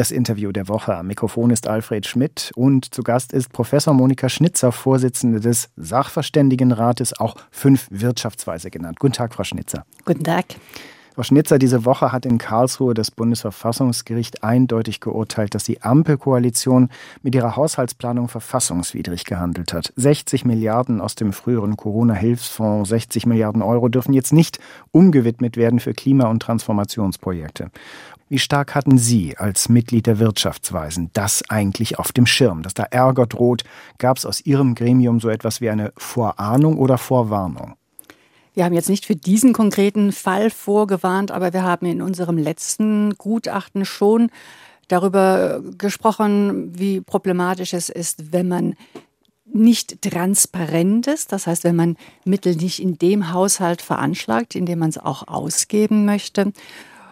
Das Interview der Woche. Am Mikrofon ist Alfred Schmidt und zu Gast ist Professor Monika Schnitzer, Vorsitzende des Sachverständigenrates, auch fünf Wirtschaftsweise genannt. Guten Tag, Frau Schnitzer. Guten Tag. Frau Schnitzer, diese Woche hat in Karlsruhe das Bundesverfassungsgericht eindeutig geurteilt, dass die Ampelkoalition mit ihrer Haushaltsplanung verfassungswidrig gehandelt hat. 60 Milliarden aus dem früheren Corona-Hilfsfonds, 60 Milliarden Euro dürfen jetzt nicht umgewidmet werden für Klima- und Transformationsprojekte. Wie stark hatten Sie als Mitglied der Wirtschaftsweisen das eigentlich auf dem Schirm, dass da Ärger droht? Gab es aus Ihrem Gremium so etwas wie eine Vorahnung oder Vorwarnung? Wir haben jetzt nicht für diesen konkreten Fall vorgewarnt, aber wir haben in unserem letzten Gutachten schon darüber gesprochen, wie problematisch es ist, wenn man nicht transparent ist, das heißt, wenn man Mittel nicht in dem Haushalt veranschlagt, in dem man es auch ausgeben möchte.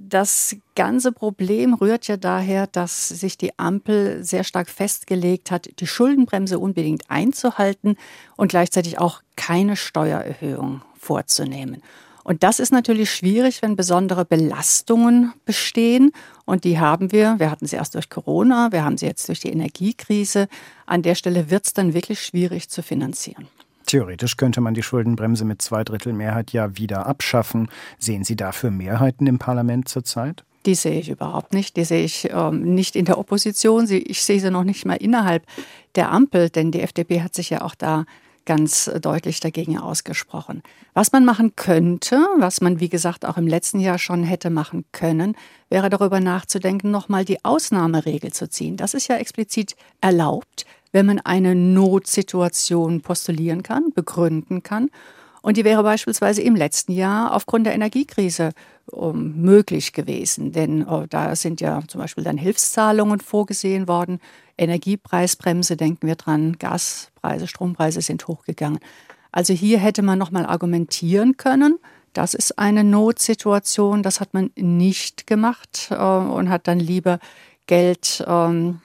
Das ganze Problem rührt ja daher, dass sich die Ampel sehr stark festgelegt hat, die Schuldenbremse unbedingt einzuhalten und gleichzeitig auch keine Steuererhöhung vorzunehmen. Und das ist natürlich schwierig, wenn besondere Belastungen bestehen. Und die haben wir. Wir hatten sie erst durch Corona, wir haben sie jetzt durch die Energiekrise. An der Stelle wird es dann wirklich schwierig zu finanzieren. Theoretisch könnte man die Schuldenbremse mit zwei Drittel Mehrheit ja wieder abschaffen. Sehen Sie dafür Mehrheiten im Parlament zurzeit? Die sehe ich überhaupt nicht. Die sehe ich ähm, nicht in der Opposition. Ich sehe sie noch nicht mal innerhalb der Ampel, denn die FDP hat sich ja auch da ganz deutlich dagegen ausgesprochen. Was man machen könnte, was man wie gesagt auch im letzten Jahr schon hätte machen können, wäre darüber nachzudenken, nochmal die Ausnahmeregel zu ziehen. Das ist ja explizit erlaubt wenn man eine Notsituation postulieren kann, begründen kann. Und die wäre beispielsweise im letzten Jahr aufgrund der Energiekrise ähm, möglich gewesen. Denn oh, da sind ja zum Beispiel dann Hilfszahlungen vorgesehen worden. Energiepreisbremse, denken wir dran, Gaspreise, Strompreise sind hochgegangen. Also hier hätte man nochmal argumentieren können. Das ist eine Notsituation, das hat man nicht gemacht äh, und hat dann lieber Geld ähm,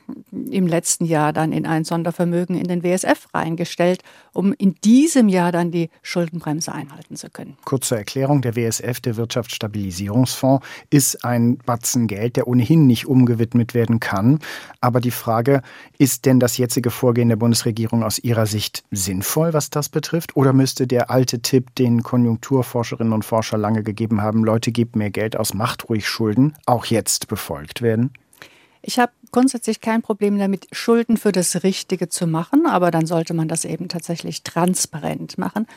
im letzten Jahr dann in ein Sondervermögen in den WSF reingestellt, um in diesem Jahr dann die Schuldenbremse einhalten zu können. Kurze Erklärung, der WSF, der Wirtschaftsstabilisierungsfonds, ist ein Batzen Geld, der ohnehin nicht umgewidmet werden kann. Aber die Frage, ist denn das jetzige Vorgehen der Bundesregierung aus Ihrer Sicht sinnvoll, was das betrifft? Oder müsste der alte Tipp, den Konjunkturforscherinnen und Forscher lange gegeben haben, Leute, gebt mehr Geld aus, macht ruhig Schulden, auch jetzt befolgt werden? Ich habe grundsätzlich kein Problem damit, Schulden für das Richtige zu machen, aber dann sollte man das eben tatsächlich transparent machen.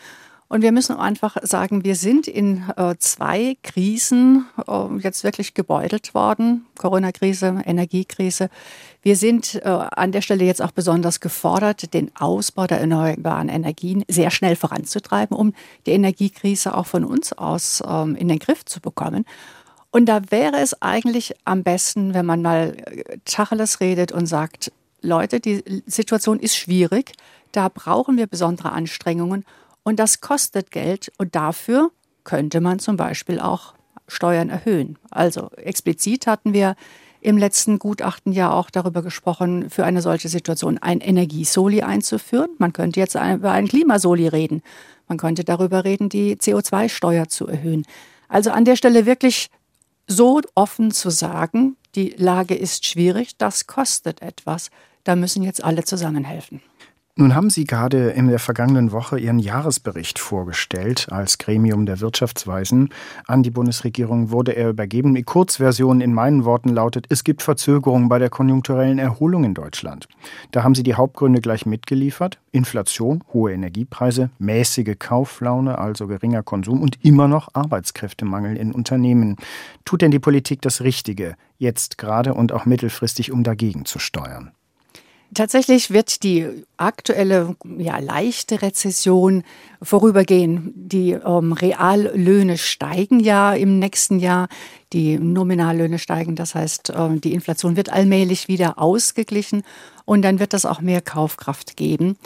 Und wir müssen einfach sagen, wir sind in äh, zwei Krisen äh, jetzt wirklich gebeutelt worden. Corona-Krise, Energiekrise. Wir sind äh, an der Stelle jetzt auch besonders gefordert, den Ausbau der erneuerbaren Energien sehr schnell voranzutreiben, um die Energiekrise auch von uns aus ähm, in den Griff zu bekommen. Und da wäre es eigentlich am besten, wenn man mal äh, Tacheles redet und sagt, Leute, die Situation ist schwierig, da brauchen wir besondere Anstrengungen und das kostet Geld und dafür könnte man zum Beispiel auch Steuern erhöhen. Also explizit hatten wir im letzten Gutachten ja auch darüber gesprochen, für eine solche Situation ein Energiesoli einzuführen. Man könnte jetzt über ein Klimasoli reden. Man könnte darüber reden, die CO2-Steuer zu erhöhen. Also an der Stelle wirklich so offen zu sagen, die Lage ist schwierig, das kostet etwas, da müssen jetzt alle zusammenhelfen. Nun haben Sie gerade in der vergangenen Woche Ihren Jahresbericht vorgestellt als Gremium der Wirtschaftsweisen. An die Bundesregierung wurde er übergeben. Die Kurzversion in meinen Worten lautet, es gibt Verzögerungen bei der konjunkturellen Erholung in Deutschland. Da haben Sie die Hauptgründe gleich mitgeliefert. Inflation, hohe Energiepreise, mäßige Kauflaune, also geringer Konsum und immer noch Arbeitskräftemangel in Unternehmen. Tut denn die Politik das Richtige, jetzt gerade und auch mittelfristig, um dagegen zu steuern? Tatsächlich wird die aktuelle ja, leichte Rezession vorübergehen. Die ähm, Reallöhne steigen ja im nächsten Jahr, die Nominallöhne steigen. Das heißt, äh, die Inflation wird allmählich wieder ausgeglichen und dann wird es auch mehr Kaufkraft geben.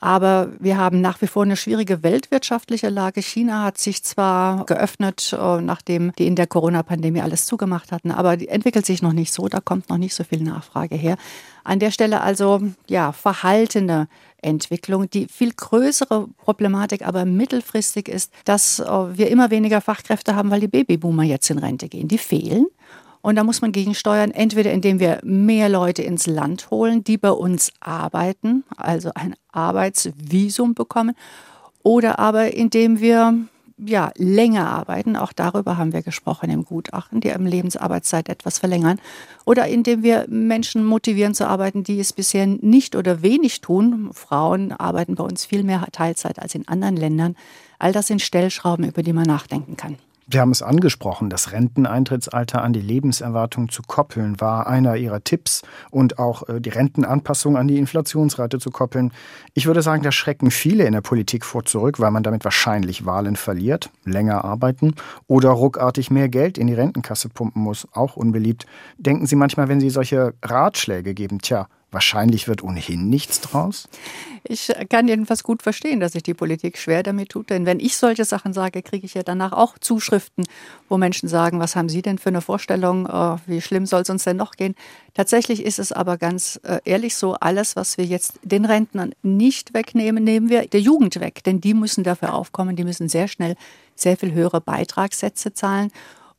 Aber wir haben nach wie vor eine schwierige weltwirtschaftliche Lage. China hat sich zwar geöffnet, äh, nachdem die in der Corona-Pandemie alles zugemacht hatten, aber die entwickelt sich noch nicht so. Da kommt noch nicht so viel Nachfrage her. An der Stelle also, ja, verhaltene Entwicklung. Die viel größere Problematik aber mittelfristig ist, dass äh, wir immer weniger Fachkräfte haben, weil die Babyboomer jetzt in Rente gehen. Die fehlen. Und da muss man gegensteuern, entweder indem wir mehr Leute ins Land holen, die bei uns arbeiten, also ein Arbeitsvisum bekommen, oder aber indem wir ja, länger arbeiten. Auch darüber haben wir gesprochen im Gutachten, die Lebensarbeitszeit etwas verlängern. Oder indem wir Menschen motivieren zu arbeiten, die es bisher nicht oder wenig tun. Frauen arbeiten bei uns viel mehr Teilzeit als in anderen Ländern. All das sind Stellschrauben, über die man nachdenken kann. Wir haben es angesprochen, das Renteneintrittsalter an die Lebenserwartung zu koppeln war einer Ihrer Tipps und auch äh, die Rentenanpassung an die Inflationsrate zu koppeln. Ich würde sagen, da schrecken viele in der Politik vor zurück, weil man damit wahrscheinlich Wahlen verliert, länger arbeiten oder ruckartig mehr Geld in die Rentenkasse pumpen muss, auch unbeliebt. Denken Sie manchmal, wenn Sie solche Ratschläge geben, tja, Wahrscheinlich wird ohnehin nichts draus. Ich kann jedenfalls gut verstehen, dass sich die Politik schwer damit tut. Denn wenn ich solche Sachen sage, kriege ich ja danach auch Zuschriften, wo Menschen sagen, was haben Sie denn für eine Vorstellung, äh, wie schlimm soll es uns denn noch gehen? Tatsächlich ist es aber ganz äh, ehrlich so, alles, was wir jetzt den Rentnern nicht wegnehmen, nehmen wir der Jugend weg. Denn die müssen dafür aufkommen, die müssen sehr schnell sehr viel höhere Beitragssätze zahlen.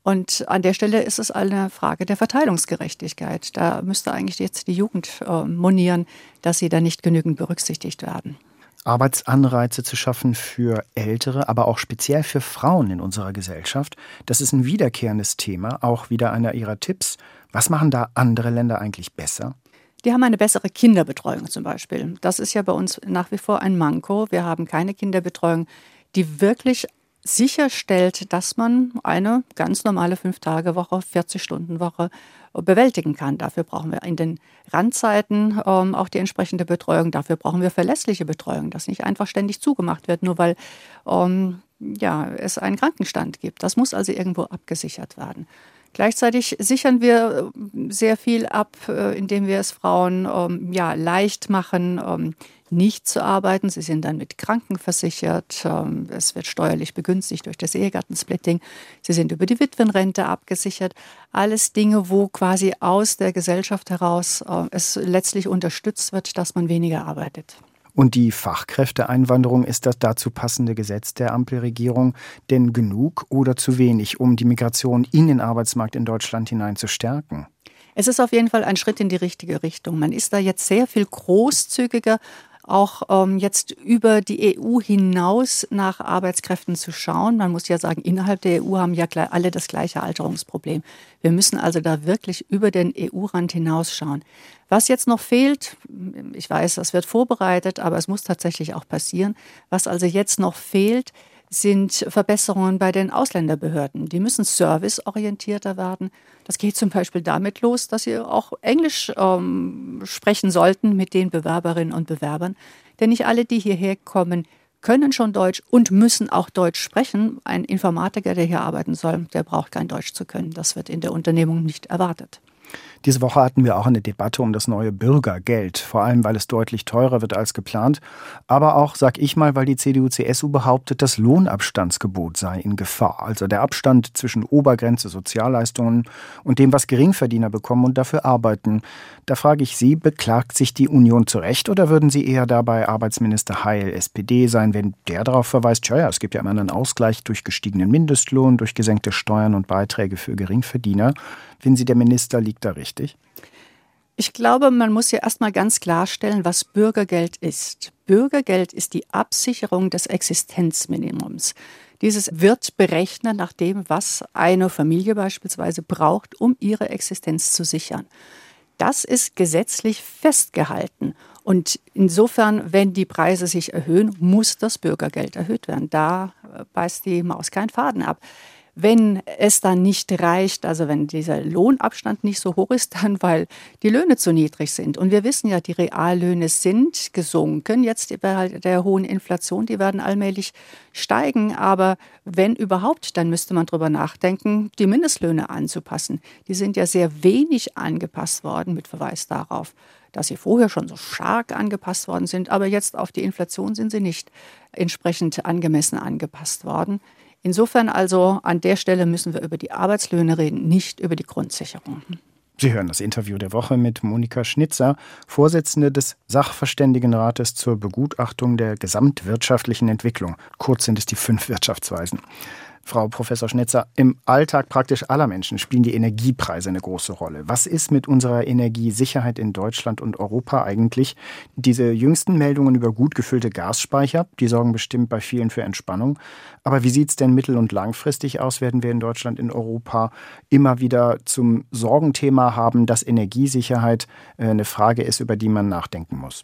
Und an der Stelle ist es eine Frage der Verteilungsgerechtigkeit. Da müsste eigentlich jetzt die Jugend äh, monieren, dass sie da nicht genügend berücksichtigt werden. Arbeitsanreize zu schaffen für Ältere, aber auch speziell für Frauen in unserer Gesellschaft, das ist ein wiederkehrendes Thema, auch wieder einer Ihrer Tipps. Was machen da andere Länder eigentlich besser? Die haben eine bessere Kinderbetreuung zum Beispiel. Das ist ja bei uns nach wie vor ein Manko. Wir haben keine Kinderbetreuung, die wirklich sicherstellt, dass man eine ganz normale Fünf-Tage-Woche, 40-Stunden-Woche bewältigen kann. Dafür brauchen wir in den Randzeiten ähm, auch die entsprechende Betreuung. Dafür brauchen wir verlässliche Betreuung, dass nicht einfach ständig zugemacht wird, nur weil ähm, ja, es einen Krankenstand gibt. Das muss also irgendwo abgesichert werden. Gleichzeitig sichern wir äh, sehr viel ab, äh, indem wir es Frauen ähm, ja, leicht machen, ähm, nicht zu arbeiten. Sie sind dann mit Kranken versichert. Ähm, es wird steuerlich begünstigt durch das Ehegattensplitting. Sie sind über die Witwenrente abgesichert. Alles Dinge, wo quasi aus der Gesellschaft heraus äh, es letztlich unterstützt wird, dass man weniger arbeitet. Und die Fachkräfteeinwanderung ist das dazu passende Gesetz der Ampelregierung denn genug oder zu wenig, um die Migration in den Arbeitsmarkt in Deutschland hinein zu stärken? Es ist auf jeden Fall ein Schritt in die richtige Richtung. Man ist da jetzt sehr viel großzügiger auch ähm, jetzt über die EU hinaus nach Arbeitskräften zu schauen. Man muss ja sagen, innerhalb der EU haben ja alle das gleiche Alterungsproblem. Wir müssen also da wirklich über den EU-Rand hinausschauen. Was jetzt noch fehlt, ich weiß, das wird vorbereitet, aber es muss tatsächlich auch passieren. Was also jetzt noch fehlt, sind Verbesserungen bei den Ausländerbehörden. Die müssen serviceorientierter werden. Das geht zum Beispiel damit los, dass sie auch Englisch ähm, sprechen sollten mit den Bewerberinnen und Bewerbern. Denn nicht alle, die hierher kommen, können schon Deutsch und müssen auch Deutsch sprechen. Ein Informatiker, der hier arbeiten soll, der braucht kein Deutsch zu können. Das wird in der Unternehmung nicht erwartet. Diese Woche hatten wir auch eine Debatte um das neue Bürgergeld, vor allem weil es deutlich teurer wird als geplant, aber auch, sag ich mal, weil die CDU-CSU behauptet, das Lohnabstandsgebot sei in Gefahr, also der Abstand zwischen Obergrenze Sozialleistungen und dem, was Geringverdiener bekommen und dafür arbeiten. Da frage ich Sie, beklagt sich die Union zu Recht oder würden Sie eher dabei Arbeitsminister Heil SPD sein, wenn der darauf verweist, tja, ja, es gibt ja immer einen Ausgleich durch gestiegenen Mindestlohn, durch gesenkte Steuern und Beiträge für Geringverdiener? Finden Sie, der Minister liegt da richtig? Ich glaube, man muss ja erstmal ganz klarstellen, was Bürgergeld ist. Bürgergeld ist die Absicherung des Existenzminimums. Dieses wird berechnet nach dem, was eine Familie beispielsweise braucht, um ihre Existenz zu sichern. Das ist gesetzlich festgehalten. Und insofern, wenn die Preise sich erhöhen, muss das Bürgergeld erhöht werden. Da beißt die Maus keinen Faden ab. Wenn es dann nicht reicht, also wenn dieser Lohnabstand nicht so hoch ist, dann weil die Löhne zu niedrig sind. Und wir wissen ja, die Reallöhne sind gesunken, jetzt bei der hohen Inflation, die werden allmählich steigen. Aber wenn überhaupt, dann müsste man darüber nachdenken, die Mindestlöhne anzupassen. Die sind ja sehr wenig angepasst worden, mit Verweis darauf, dass sie vorher schon so stark angepasst worden sind, aber jetzt auf die Inflation sind sie nicht entsprechend angemessen angepasst worden. Insofern also an der Stelle müssen wir über die Arbeitslöhne reden, nicht über die Grundsicherung. Sie hören das Interview der Woche mit Monika Schnitzer, Vorsitzende des Sachverständigenrates zur Begutachtung der gesamtwirtschaftlichen Entwicklung. Kurz sind es die fünf Wirtschaftsweisen. Frau Professor Schnetzer, im Alltag praktisch aller Menschen spielen die Energiepreise eine große Rolle. Was ist mit unserer Energiesicherheit in Deutschland und Europa eigentlich? Diese jüngsten Meldungen über gut gefüllte Gasspeicher, die sorgen bestimmt bei vielen für Entspannung. Aber wie sieht es denn mittel- und langfristig aus? Werden wir in Deutschland, in Europa immer wieder zum Sorgenthema haben, dass Energiesicherheit äh, eine Frage ist, über die man nachdenken muss?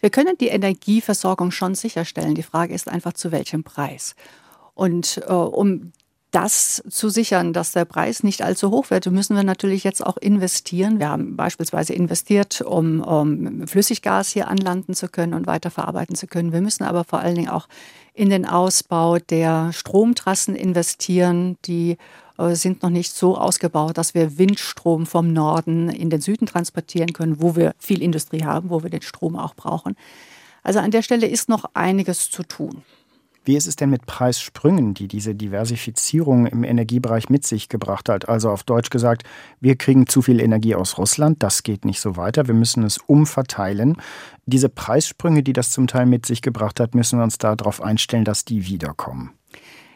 Wir können die Energieversorgung schon sicherstellen. Die Frage ist einfach, zu welchem Preis. Und äh, um das zu sichern, dass der Preis nicht allzu hoch wird, müssen wir natürlich jetzt auch investieren. Wir haben beispielsweise investiert, um, um Flüssiggas hier anlanden zu können und weiterverarbeiten zu können. Wir müssen aber vor allen Dingen auch in den Ausbau der Stromtrassen investieren. Die äh, sind noch nicht so ausgebaut, dass wir Windstrom vom Norden in den Süden transportieren können, wo wir viel Industrie haben, wo wir den Strom auch brauchen. Also an der Stelle ist noch einiges zu tun. Wie ist es denn mit Preissprüngen, die diese Diversifizierung im Energiebereich mit sich gebracht hat? Also auf Deutsch gesagt, wir kriegen zu viel Energie aus Russland, das geht nicht so weiter, wir müssen es umverteilen. Diese Preissprünge, die das zum Teil mit sich gebracht hat, müssen wir uns darauf einstellen, dass die wiederkommen.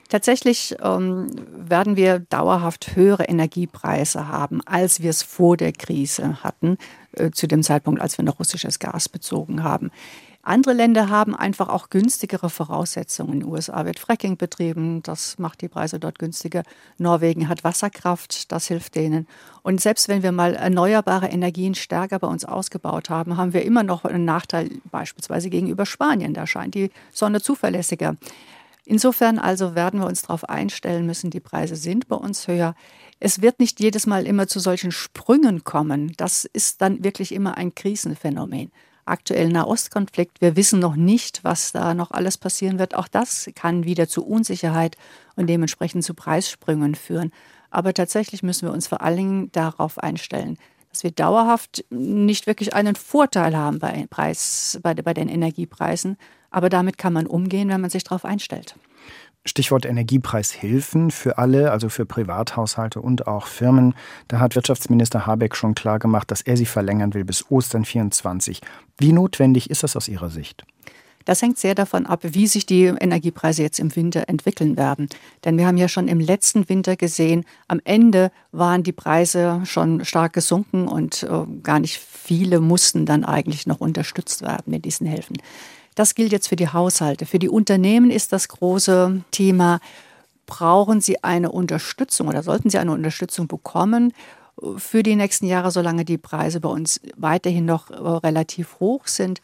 Tatsächlich ähm, werden wir dauerhaft höhere Energiepreise haben, als wir es vor der Krise hatten, äh, zu dem Zeitpunkt, als wir noch russisches Gas bezogen haben. Andere Länder haben einfach auch günstigere Voraussetzungen. In den USA wird Fracking betrieben, das macht die Preise dort günstiger. Norwegen hat Wasserkraft, das hilft denen. Und selbst wenn wir mal erneuerbare Energien stärker bei uns ausgebaut haben, haben wir immer noch einen Nachteil beispielsweise gegenüber Spanien. Da scheint die Sonne zuverlässiger. Insofern also werden wir uns darauf einstellen müssen, die Preise sind bei uns höher. Es wird nicht jedes Mal immer zu solchen Sprüngen kommen. Das ist dann wirklich immer ein Krisenphänomen aktuellen Nahostkonflikt. Wir wissen noch nicht, was da noch alles passieren wird. Auch das kann wieder zu Unsicherheit und dementsprechend zu Preissprüngen führen. Aber tatsächlich müssen wir uns vor allen Dingen darauf einstellen, dass wir dauerhaft nicht wirklich einen Vorteil haben bei, Preis, bei, bei den Energiepreisen. Aber damit kann man umgehen, wenn man sich darauf einstellt. Stichwort Energiepreishilfen für alle, also für Privathaushalte und auch Firmen. Da hat Wirtschaftsminister Habeck schon klar gemacht, dass er sie verlängern will bis Ostern 24. Wie notwendig ist das aus Ihrer Sicht? Das hängt sehr davon ab, wie sich die Energiepreise jetzt im Winter entwickeln werden. Denn wir haben ja schon im letzten Winter gesehen, am Ende waren die Preise schon stark gesunken und äh, gar nicht viele mussten dann eigentlich noch unterstützt werden mit diesen Hilfen. Das gilt jetzt für die Haushalte. Für die Unternehmen ist das große Thema, brauchen sie eine Unterstützung oder sollten sie eine Unterstützung bekommen für die nächsten Jahre, solange die Preise bei uns weiterhin noch relativ hoch sind,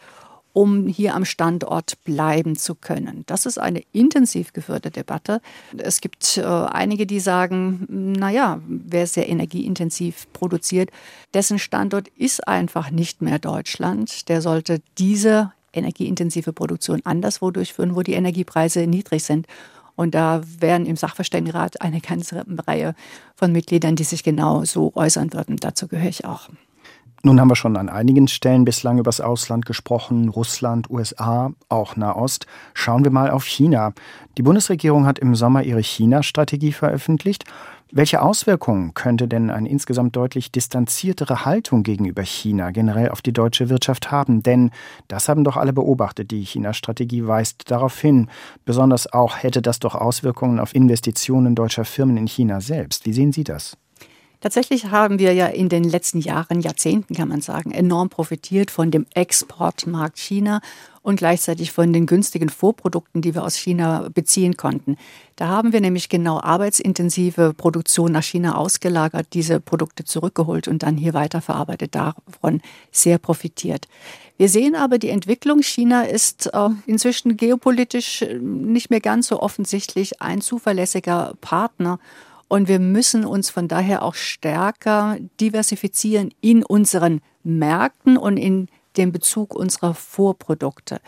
um hier am Standort bleiben zu können. Das ist eine intensiv geführte Debatte. Es gibt äh, einige, die sagen, naja, wer sehr energieintensiv produziert, dessen Standort ist einfach nicht mehr Deutschland. Der sollte diese energieintensive Produktion anderswo durchführen, wo die Energiepreise niedrig sind. Und da wären im Sachverständigenrat eine ganze Reihe von Mitgliedern, die sich genau so äußern würden. Dazu gehöre ich auch. Nun haben wir schon an einigen Stellen bislang über das Ausland gesprochen, Russland, USA, auch Nahost. Schauen wir mal auf China. Die Bundesregierung hat im Sommer ihre China-Strategie veröffentlicht. Welche Auswirkungen könnte denn eine insgesamt deutlich distanziertere Haltung gegenüber China generell auf die deutsche Wirtschaft haben? Denn das haben doch alle beobachtet. Die China-Strategie weist darauf hin. Besonders auch hätte das doch Auswirkungen auf Investitionen deutscher Firmen in China selbst. Wie sehen Sie das? Tatsächlich haben wir ja in den letzten Jahren, Jahrzehnten kann man sagen, enorm profitiert von dem Exportmarkt China und gleichzeitig von den günstigen Vorprodukten, die wir aus China beziehen konnten. Da haben wir nämlich genau arbeitsintensive Produktion nach China ausgelagert, diese Produkte zurückgeholt und dann hier weiterverarbeitet, davon sehr profitiert. Wir sehen aber, die Entwicklung China ist äh, inzwischen geopolitisch nicht mehr ganz so offensichtlich ein zuverlässiger Partner und wir müssen uns von daher auch stärker diversifizieren in unseren Märkten und in dem Bezug unserer Vorprodukte.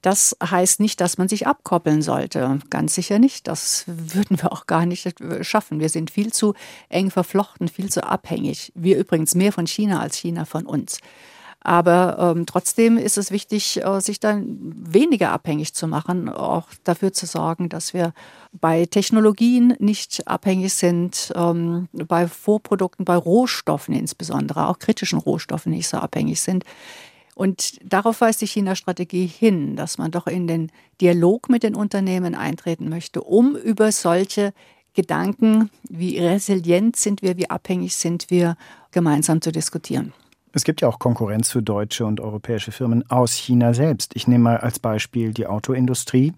Das heißt nicht, dass man sich abkoppeln sollte. Ganz sicher nicht. Das würden wir auch gar nicht schaffen. Wir sind viel zu eng verflochten, viel zu abhängig. Wir übrigens mehr von China als China von uns. Aber ähm, trotzdem ist es wichtig, äh, sich dann weniger abhängig zu machen, auch dafür zu sorgen, dass wir bei Technologien nicht abhängig sind, ähm, bei Vorprodukten, bei Rohstoffen insbesondere, auch kritischen Rohstoffen nicht so abhängig sind. Und darauf weist die China-Strategie hin, dass man doch in den Dialog mit den Unternehmen eintreten möchte, um über solche Gedanken, wie resilient sind wir, wie abhängig sind wir, gemeinsam zu diskutieren. Es gibt ja auch Konkurrenz für deutsche und europäische Firmen aus China selbst. Ich nehme mal als Beispiel die Autoindustrie.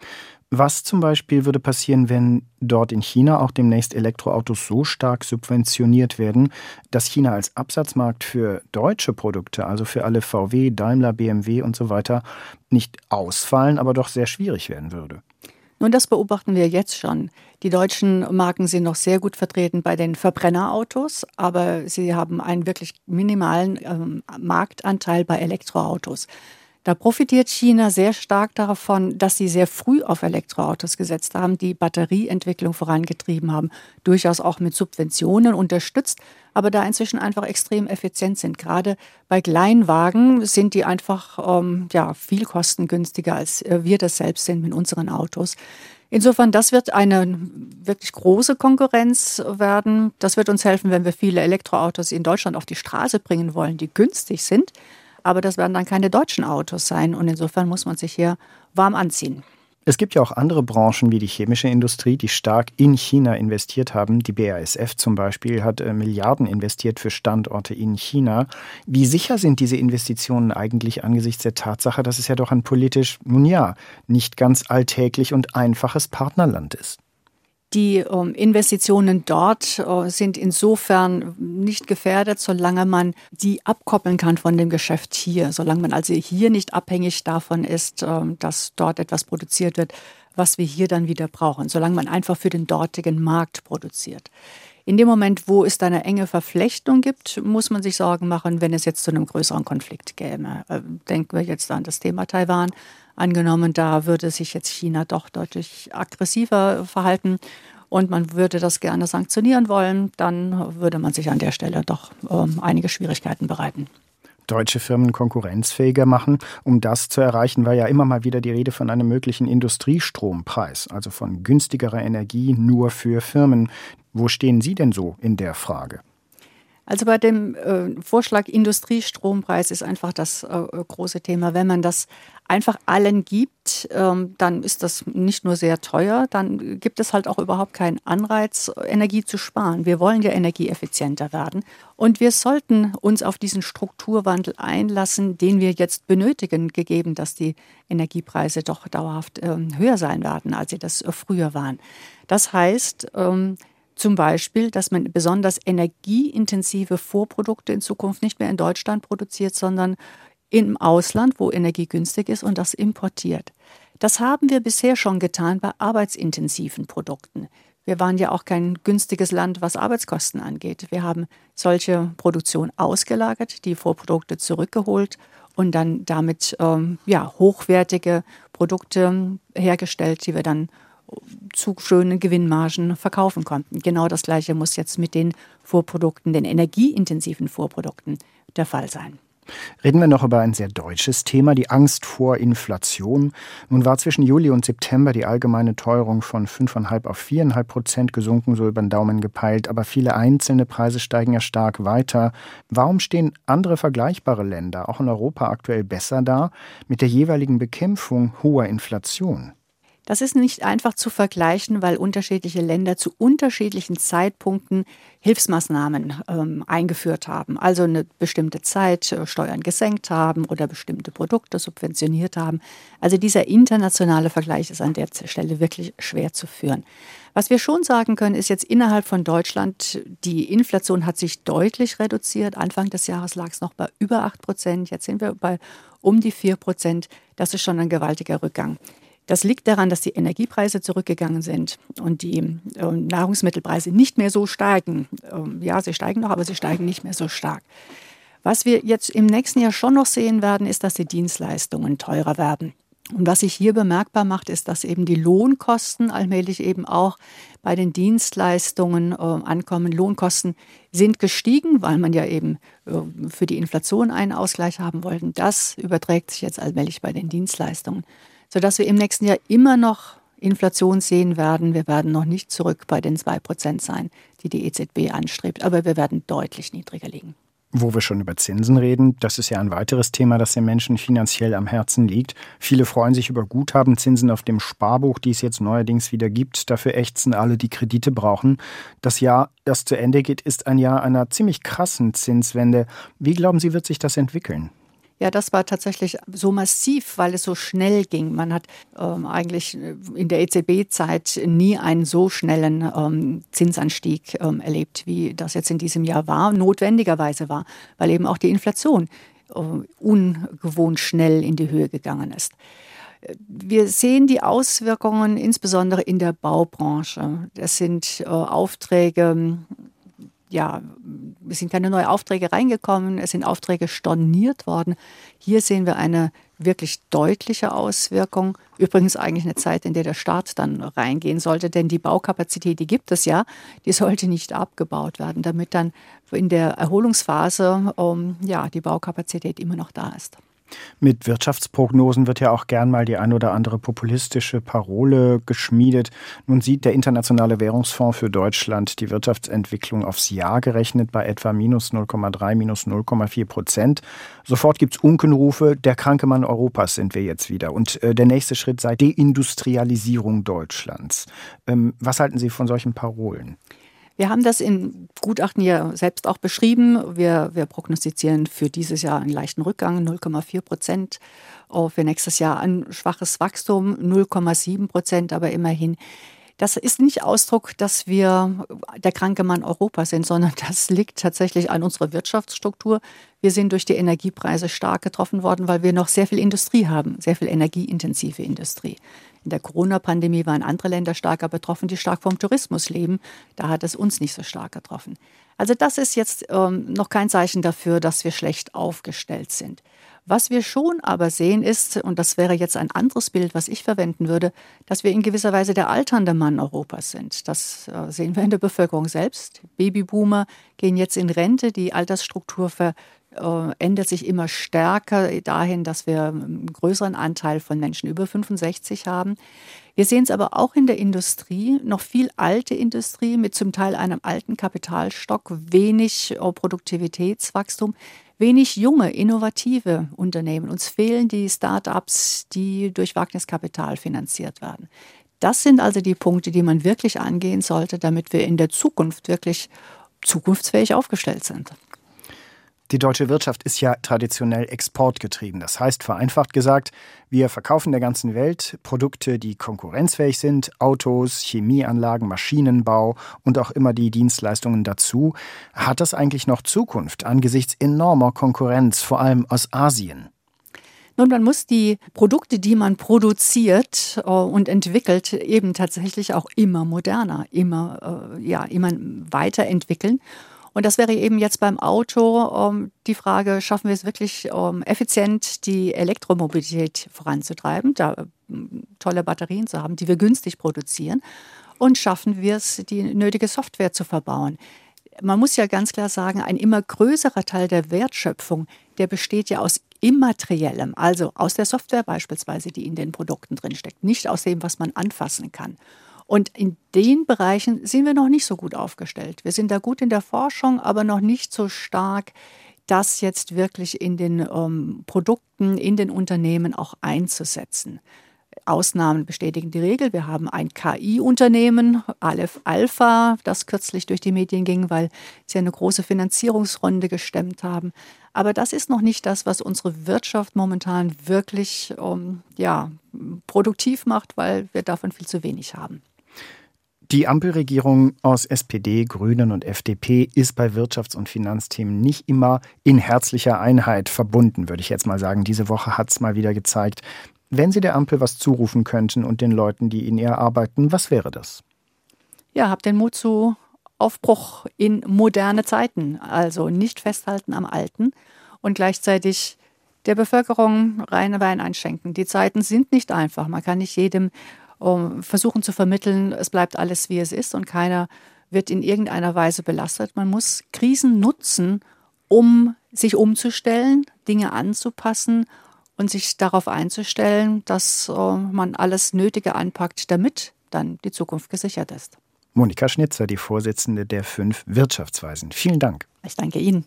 Was zum Beispiel würde passieren, wenn dort in China auch demnächst Elektroautos so stark subventioniert werden, dass China als Absatzmarkt für deutsche Produkte, also für alle VW, Daimler, BMW und so weiter, nicht ausfallen, aber doch sehr schwierig werden würde? Nun, das beobachten wir jetzt schon. Die deutschen Marken sind noch sehr gut vertreten bei den Verbrennerautos, aber sie haben einen wirklich minimalen ähm, Marktanteil bei Elektroautos. Da profitiert China sehr stark davon, dass sie sehr früh auf Elektroautos gesetzt haben, die Batterieentwicklung vorangetrieben haben, durchaus auch mit Subventionen unterstützt, aber da inzwischen einfach extrem effizient sind. Gerade bei Kleinwagen sind die einfach ähm, ja, viel kostengünstiger, als wir das selbst sind mit unseren Autos. Insofern, das wird eine wirklich große Konkurrenz werden. Das wird uns helfen, wenn wir viele Elektroautos in Deutschland auf die Straße bringen wollen, die günstig sind aber das werden dann keine deutschen Autos sein und insofern muss man sich hier warm anziehen. Es gibt ja auch andere Branchen wie die chemische Industrie, die stark in China investiert haben. Die BASF zum Beispiel hat äh, Milliarden investiert für Standorte in China. Wie sicher sind diese Investitionen eigentlich angesichts der Tatsache, dass es ja doch ein politisch, nun ja, nicht ganz alltäglich und einfaches Partnerland ist? Die ähm, Investitionen dort äh, sind insofern nicht gefährdet, solange man die abkoppeln kann von dem Geschäft hier. Solange man also hier nicht abhängig davon ist, ähm, dass dort etwas produziert wird, was wir hier dann wieder brauchen. Solange man einfach für den dortigen Markt produziert. In dem Moment, wo es da eine enge Verflechtung gibt, muss man sich Sorgen machen, wenn es jetzt zu einem größeren Konflikt käme. Äh, denken wir jetzt an das Thema Taiwan. Angenommen, da würde sich jetzt China doch deutlich aggressiver verhalten und man würde das gerne sanktionieren wollen, dann würde man sich an der Stelle doch ähm, einige Schwierigkeiten bereiten deutsche Firmen konkurrenzfähiger machen. Um das zu erreichen, war ja immer mal wieder die Rede von einem möglichen Industriestrompreis, also von günstigerer Energie nur für Firmen. Wo stehen Sie denn so in der Frage? Also bei dem äh, Vorschlag Industriestrompreis ist einfach das äh, große Thema. Wenn man das einfach allen gibt, ähm, dann ist das nicht nur sehr teuer, dann gibt es halt auch überhaupt keinen Anreiz, Energie zu sparen. Wir wollen ja energieeffizienter werden und wir sollten uns auf diesen Strukturwandel einlassen, den wir jetzt benötigen, gegeben, dass die Energiepreise doch dauerhaft äh, höher sein werden, als sie das früher waren. Das heißt, ähm, zum Beispiel, dass man besonders energieintensive Vorprodukte in Zukunft nicht mehr in Deutschland produziert, sondern im Ausland, wo Energie günstig ist und das importiert. Das haben wir bisher schon getan bei arbeitsintensiven Produkten. Wir waren ja auch kein günstiges Land, was Arbeitskosten angeht. Wir haben solche Produktion ausgelagert, die Vorprodukte zurückgeholt und dann damit ähm, ja, hochwertige Produkte hergestellt, die wir dann zu schönen Gewinnmargen verkaufen konnten. Genau das Gleiche muss jetzt mit den Vorprodukten, den energieintensiven Vorprodukten der Fall sein. Reden wir noch über ein sehr deutsches Thema, die Angst vor Inflation. Nun war zwischen Juli und September die allgemeine Teuerung von 5,5 auf 4,5 Prozent gesunken, so über den Daumen gepeilt, aber viele einzelne Preise steigen ja stark weiter. Warum stehen andere vergleichbare Länder, auch in Europa, aktuell besser da mit der jeweiligen Bekämpfung hoher Inflation? Das ist nicht einfach zu vergleichen, weil unterschiedliche Länder zu unterschiedlichen Zeitpunkten Hilfsmaßnahmen ähm, eingeführt haben. Also eine bestimmte Zeit äh, Steuern gesenkt haben oder bestimmte Produkte subventioniert haben. Also dieser internationale Vergleich ist an der Stelle wirklich schwer zu führen. Was wir schon sagen können, ist jetzt innerhalb von Deutschland, die Inflation hat sich deutlich reduziert. Anfang des Jahres lag es noch bei über 8 Prozent. Jetzt sind wir bei um die 4 Prozent. Das ist schon ein gewaltiger Rückgang. Das liegt daran, dass die Energiepreise zurückgegangen sind und die äh, Nahrungsmittelpreise nicht mehr so steigen. Ähm, ja, sie steigen noch, aber sie steigen nicht mehr so stark. Was wir jetzt im nächsten Jahr schon noch sehen werden, ist, dass die Dienstleistungen teurer werden. Und was sich hier bemerkbar macht, ist, dass eben die Lohnkosten allmählich eben auch bei den Dienstleistungen äh, ankommen. Lohnkosten sind gestiegen, weil man ja eben äh, für die Inflation einen Ausgleich haben wollte. Das überträgt sich jetzt allmählich bei den Dienstleistungen sodass wir im nächsten Jahr immer noch Inflation sehen werden. Wir werden noch nicht zurück bei den 2% sein, die die EZB anstrebt, aber wir werden deutlich niedriger liegen. Wo wir schon über Zinsen reden, das ist ja ein weiteres Thema, das den Menschen finanziell am Herzen liegt. Viele freuen sich über Guthabenzinsen auf dem Sparbuch, die es jetzt neuerdings wieder gibt. Dafür ächzen alle, die Kredite brauchen. Das Jahr, das zu Ende geht, ist ein Jahr einer ziemlich krassen Zinswende. Wie glauben Sie, wird sich das entwickeln? Ja, das war tatsächlich so massiv, weil es so schnell ging. Man hat ähm, eigentlich in der EZB-Zeit nie einen so schnellen ähm, Zinsanstieg ähm, erlebt, wie das jetzt in diesem Jahr war, notwendigerweise war, weil eben auch die Inflation äh, ungewohnt schnell in die Höhe gegangen ist. Wir sehen die Auswirkungen insbesondere in der Baubranche. Das sind äh, Aufträge ja, es sind keine neuen Aufträge reingekommen, es sind Aufträge storniert worden. Hier sehen wir eine wirklich deutliche Auswirkung. Übrigens eigentlich eine Zeit, in der der Staat dann reingehen sollte, denn die Baukapazität, die gibt es ja, die sollte nicht abgebaut werden, damit dann in der Erholungsphase um, ja, die Baukapazität immer noch da ist. Mit Wirtschaftsprognosen wird ja auch gern mal die ein oder andere populistische Parole geschmiedet. Nun sieht der Internationale Währungsfonds für Deutschland die Wirtschaftsentwicklung aufs Jahr gerechnet bei etwa minus 0,3, minus 0,4 Prozent. Sofort gibt es Unkenrufe, der kranke Mann Europas sind wir jetzt wieder. Und äh, der nächste Schritt sei Deindustrialisierung Deutschlands. Ähm, was halten Sie von solchen Parolen? Wir haben das im Gutachten ja selbst auch beschrieben. Wir, wir prognostizieren für dieses Jahr einen leichten Rückgang, 0,4 Prozent. Oh, für nächstes Jahr ein schwaches Wachstum, 0,7 Prozent, aber immerhin. Das ist nicht Ausdruck, dass wir der kranke Mann Europa sind, sondern das liegt tatsächlich an unserer Wirtschaftsstruktur. Wir sind durch die Energiepreise stark getroffen worden, weil wir noch sehr viel Industrie haben, sehr viel energieintensive Industrie. In der Corona-Pandemie waren andere Länder stärker betroffen, die stark vom Tourismus leben. Da hat es uns nicht so stark getroffen. Also das ist jetzt ähm, noch kein Zeichen dafür, dass wir schlecht aufgestellt sind. Was wir schon aber sehen ist, und das wäre jetzt ein anderes Bild, was ich verwenden würde, dass wir in gewisser Weise der alternde Mann Europas sind. Das äh, sehen wir in der Bevölkerung selbst. Babyboomer gehen jetzt in Rente, die Altersstruktur ver äh, ändert sich immer stärker dahin, dass wir einen größeren Anteil von Menschen über 65 haben. Wir sehen es aber auch in der Industrie, noch viel alte Industrie mit zum Teil einem alten Kapitalstock, wenig äh, Produktivitätswachstum, wenig junge, innovative Unternehmen. Uns fehlen die Start-ups, die durch Wagniskapital finanziert werden. Das sind also die Punkte, die man wirklich angehen sollte, damit wir in der Zukunft wirklich zukunftsfähig aufgestellt sind. Die deutsche Wirtschaft ist ja traditionell exportgetrieben. Das heißt, vereinfacht gesagt, wir verkaufen der ganzen Welt Produkte, die konkurrenzfähig sind, Autos, Chemieanlagen, Maschinenbau und auch immer die Dienstleistungen dazu. Hat das eigentlich noch Zukunft angesichts enormer Konkurrenz, vor allem aus Asien? Nun, man muss die Produkte, die man produziert äh, und entwickelt, eben tatsächlich auch immer moderner, immer, äh, ja, immer weiterentwickeln. Und das wäre eben jetzt beim Auto ähm, die Frage, schaffen wir es wirklich ähm, effizient, die Elektromobilität voranzutreiben, da äh, tolle Batterien zu haben, die wir günstig produzieren. Und schaffen wir es, die nötige Software zu verbauen. Man muss ja ganz klar sagen, ein immer größerer Teil der Wertschöpfung, der besteht ja aus immateriellem, also aus der Software beispielsweise, die in den Produkten drinsteckt, nicht aus dem, was man anfassen kann. Und in den Bereichen sind wir noch nicht so gut aufgestellt. Wir sind da gut in der Forschung, aber noch nicht so stark, das jetzt wirklich in den ähm, Produkten, in den Unternehmen auch einzusetzen. Ausnahmen bestätigen die Regel. Wir haben ein KI-Unternehmen, Aleph Alpha, das kürzlich durch die Medien ging, weil sie eine große Finanzierungsrunde gestemmt haben. Aber das ist noch nicht das, was unsere Wirtschaft momentan wirklich ähm, ja, produktiv macht, weil wir davon viel zu wenig haben. Die Ampelregierung aus SPD, Grünen und FDP ist bei Wirtschafts- und Finanzthemen nicht immer in herzlicher Einheit verbunden, würde ich jetzt mal sagen. Diese Woche hat es mal wieder gezeigt. Wenn Sie der Ampel was zurufen könnten und den Leuten, die in ihr arbeiten, was wäre das? Ja, habt den Mut zu Aufbruch in moderne Zeiten. Also nicht festhalten am Alten und gleichzeitig der Bevölkerung reine Wein einschenken. Die Zeiten sind nicht einfach. Man kann nicht jedem um, versuchen zu vermitteln, es bleibt alles wie es ist und keiner wird in irgendeiner Weise belastet. Man muss Krisen nutzen, um sich umzustellen, Dinge anzupassen und sich darauf einzustellen, dass uh, man alles Nötige anpackt, damit dann die Zukunft gesichert ist. Monika Schnitzer, die Vorsitzende der fünf Wirtschaftsweisen. Vielen Dank. Ich danke Ihnen.